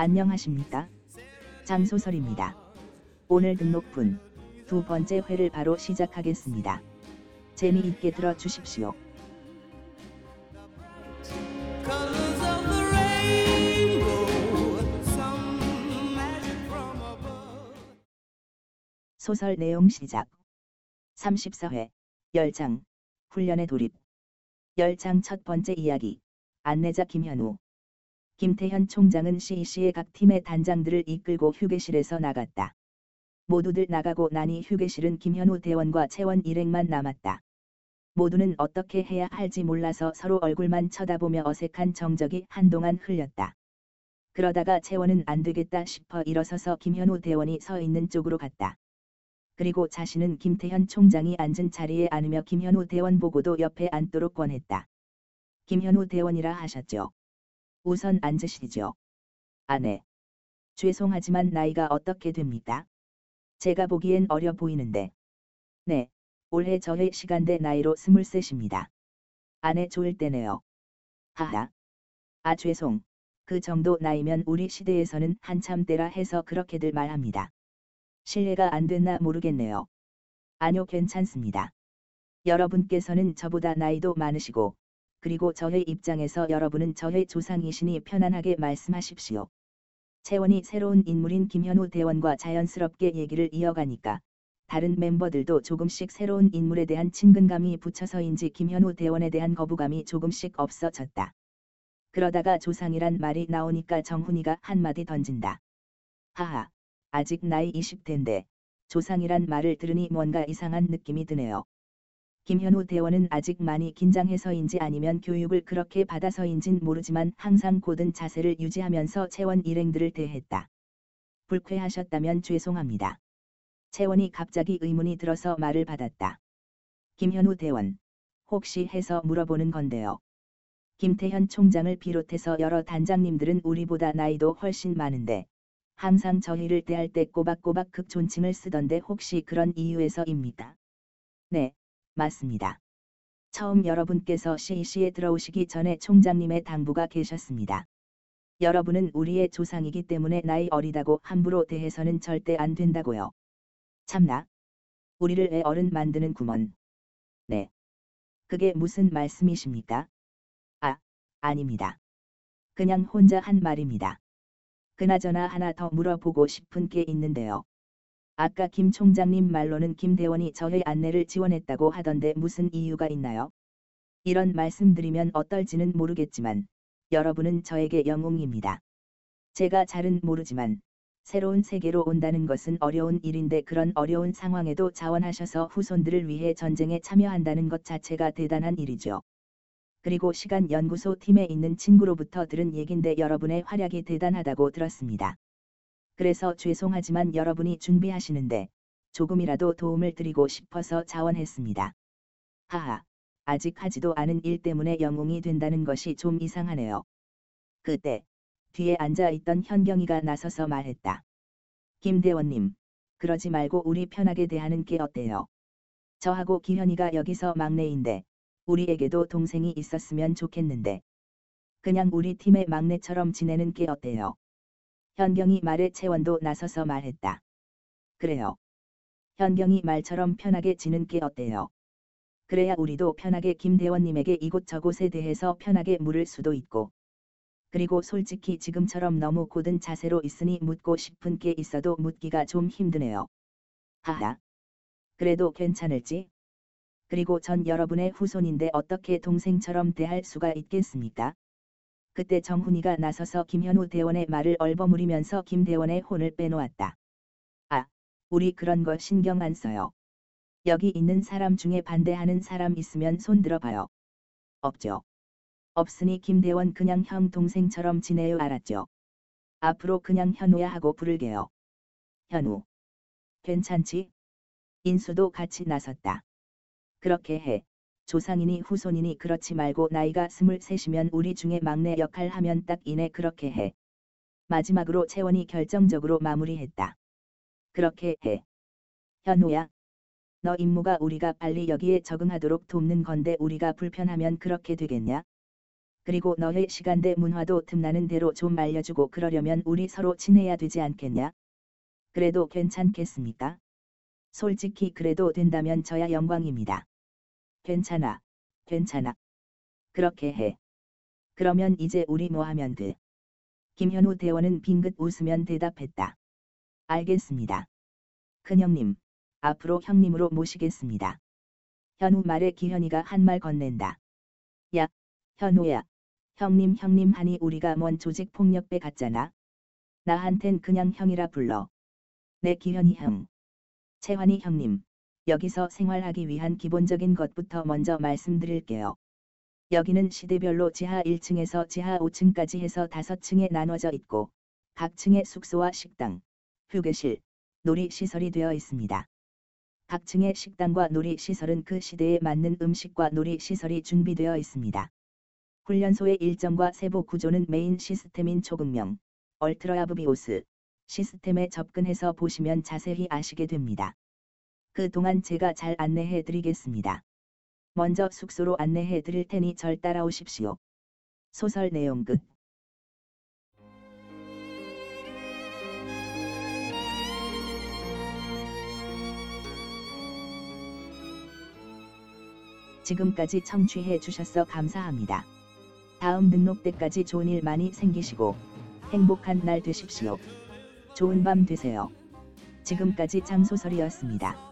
안녕하십니까? 장소설입니다. 오늘 등록분 두 번째 회를 바로 시작하겠습니다. 재미있게 들어 주십시오. Colors of the rainbow, some magic from above. 소설 내용 시작. 34회 열장 훈련의 돌입 열장 첫 번째 이야기 안내자 김현우 김태현 총장은 CEC의 각 팀의 단장들을 이끌고 휴게실에서 나갔다. 모두들 나가고 나니 휴게실은 김현우 대원과 채원 일행만 남았다. 모두는 어떻게 해야 할지 몰라서 서로 얼굴만 쳐다보며 어색한 정적이 한동안 흘렸다. 그러다가 채원은 안 되겠다 싶어 일어서서 김현우 대원이 서 있는 쪽으로 갔다. 그리고 자신은 김태현 총장이 앉은 자리에 앉으며 김현우 대원 보고도 옆에 앉도록 권했다. 김현우 대원이라 하셨죠. 우선 앉으시죠. 아네. 죄송하지만 나이가 어떻게 됩니까? 제가 보기엔 어려 보이는데. 네. 올해 저의 시간대 나이로 스물셋입니다. 아내 좋을 때네요. 하하. 아 죄송. 그 정도 나이면 우리 시대에서는 한참 때라 해서 그렇게들 말합니다. 실례가 안 됐나 모르겠네요. 아니요 괜찮습니다. 여러분께서는 저보다 나이도 많으시고, 그리고 저의 입장에서 여러분은 저의 조상이시니 편안하게 말씀하십시오. 채원이 새로운 인물인 김현우 대원과 자연스럽게 얘기를 이어가니까, 다른 멤버들도 조금씩 새로운 인물에 대한 친근감이 붙여서인지 김현우 대원에 대한 거부감이 조금씩 없어졌다. 그러다가 조상이란 말이 나오니까 정훈이가 한마디 던진다. 하하. 아직 나이 20대인데 조상이란 말을 들으니 뭔가 이상한 느낌이 드네요. 김현우 대원은 아직 많이 긴장해서인지 아니면 교육을 그렇게 받아서인진 모르지만 항상 고든 자세를 유지하면서 채원 일행들을 대했다. 불쾌하셨다면 죄송합니다. 채원이 갑자기 의문이 들어서 말을 받았다. 김현우 대원, 혹시 해서 물어보는 건데요. 김태현 총장을 비롯해서 여러 단장님들은 우리보다 나이도 훨씬 많은데 항상 저희를 대할 때 꼬박꼬박 극존칭을 쓰던데 혹시 그런 이유에서입니까? 네, 맞습니다. 처음 여러분께서 CEC에 들어오시기 전에 총장님의 당부가 계셨습니다. 여러분은 우리의 조상이기 때문에 나이 어리다고 함부로 대해서는 절대 안 된다고요. 참나. 우리를 애 어른 만드는 구먼. 네. 그게 무슨 말씀이십니까? 아, 아닙니다. 그냥 혼자 한 말입니다. 그나저나 하나 더 물어보고 싶은 게 있는데요. 아까 김 총장님 말로는 김 대원이 저의 안내를 지원했다고 하던데 무슨 이유가 있나요? 이런 말씀드리면 어떨지는 모르겠지만 여러분은 저에게 영웅입니다. 제가 잘은 모르지만 새로운 세계로 온다는 것은 어려운 일인데 그런 어려운 상황에도 자원하셔서 후손들을 위해 전쟁에 참여한다는 것 자체가 대단한 일이죠. 그리고 시간 연구소 팀에 있는 친구로부터 들은 얘긴데 여러분의 활약이 대단하다고 들었습니다. 그래서 죄송하지만 여러분이 준비하시는데 조금이라도 도움을 드리고 싶어서 자원했습니다. 하하, 아직 하지도 않은 일 때문에 영웅이 된다는 것이 좀 이상하네요. 그때 뒤에 앉아 있던 현경이가 나서서 말했다. 김대원님, 그러지 말고 우리 편하게 대하는 게 어때요? 저하고 기현이가 여기서 막내인데 우리에게도 동생이 있었으면 좋겠는데. 그냥 우리 팀의 막내처럼 지내는 게 어때요? 현경이 말에 채원도 나서서 말했다. 그래요. 현경이 말처럼 편하게 지는 게 어때요? 그래야 우리도 편하게 김대원님에게 이곳저곳에 대해서 편하게 물을 수도 있고. 그리고 솔직히 지금처럼 너무 고든 자세로 있으니 묻고 싶은 게 있어도 묻기가 좀 힘드네요. 하하. 그래도 괜찮을지? 그리고 전 여러분의 후손인데 어떻게 동생처럼 대할 수가 있겠습니까? 그때 정훈이가 나서서 김현우 대원의 말을 얼버무리면서 김 대원의 혼을 빼놓았다. 아, 우리 그런 거 신경 안 써요. 여기 있는 사람 중에 반대하는 사람 있으면 손 들어봐요. 없죠. 없으니 김대원 그냥 형 동생처럼 지내요 알았죠? 앞으로 그냥 현우야 하고 부를게요. 현우. 괜찮지? 인수도 같이 나섰다. 그렇게 해. 조상이니 후손이니 그렇지 말고 나이가 스물셋이면 우리 중에 막내 역할 하면 딱 이내 그렇게 해. 마지막으로 채원이 결정적으로 마무리했다. 그렇게 해. 현우야. 너 임무가 우리가 빨리 여기에 적응하도록 돕는 건데 우리가 불편하면 그렇게 되겠냐? 그리고 너의 시간대 문화도 틈나는 대로 좀 알려주고 그러려면 우리 서로 친해야 되지 않겠냐? 그래도 괜찮겠습니까? 솔직히 그래도 된다면 저야 영광입니다. 괜찮아. 괜찮아. 그렇게 해. 그러면 이제 우리 뭐 하면 돼? 김현우 대원은 빙긋 웃으면 대답했다. 알겠습니다. 큰형님, 앞으로 형님으로 모시겠습니다. 현우 말에 기현이가 한 말 건넨다. 야, 현우야. 형님 형님 하니 우리가 뭔 조직 폭력배 같잖아. 나한텐 그냥 형이라 불러. 내 기현이 형. 채환이 형님. 여기서 생활하기 위한 기본적인 것부터 먼저 말씀드릴게요. 여기는 시대별로 지하 1층에서 지하 5층까지 해서 5층에 나눠져 있고, 각 층에 숙소와 식당, 휴게실, 놀이 시설이 되어 있습니다. 각 층의 식당과 놀이 시설은 그 시대에 맞는 음식과 놀이 시설이 준비되어 있습니다. 훈련소의 일정과 세부 구조는 메인 시스템인 초급명, 얼트라야브비오스 시스템에 접근해서 보시면 자세히 아시게 됩니다. 그 동안 제가 잘 안내해 드리겠습니다. 먼저 숙소로 안내해 드릴 테니 절 따라오십시오. 소설 내용 끝. 지금까지 청취해 주셔서 감사합니다. 다음 등록 때까지 좋은 일 많이 생기시고 행복한 날 되십시오. 좋은 밤 되세요. 지금까지 장소설이었습니다.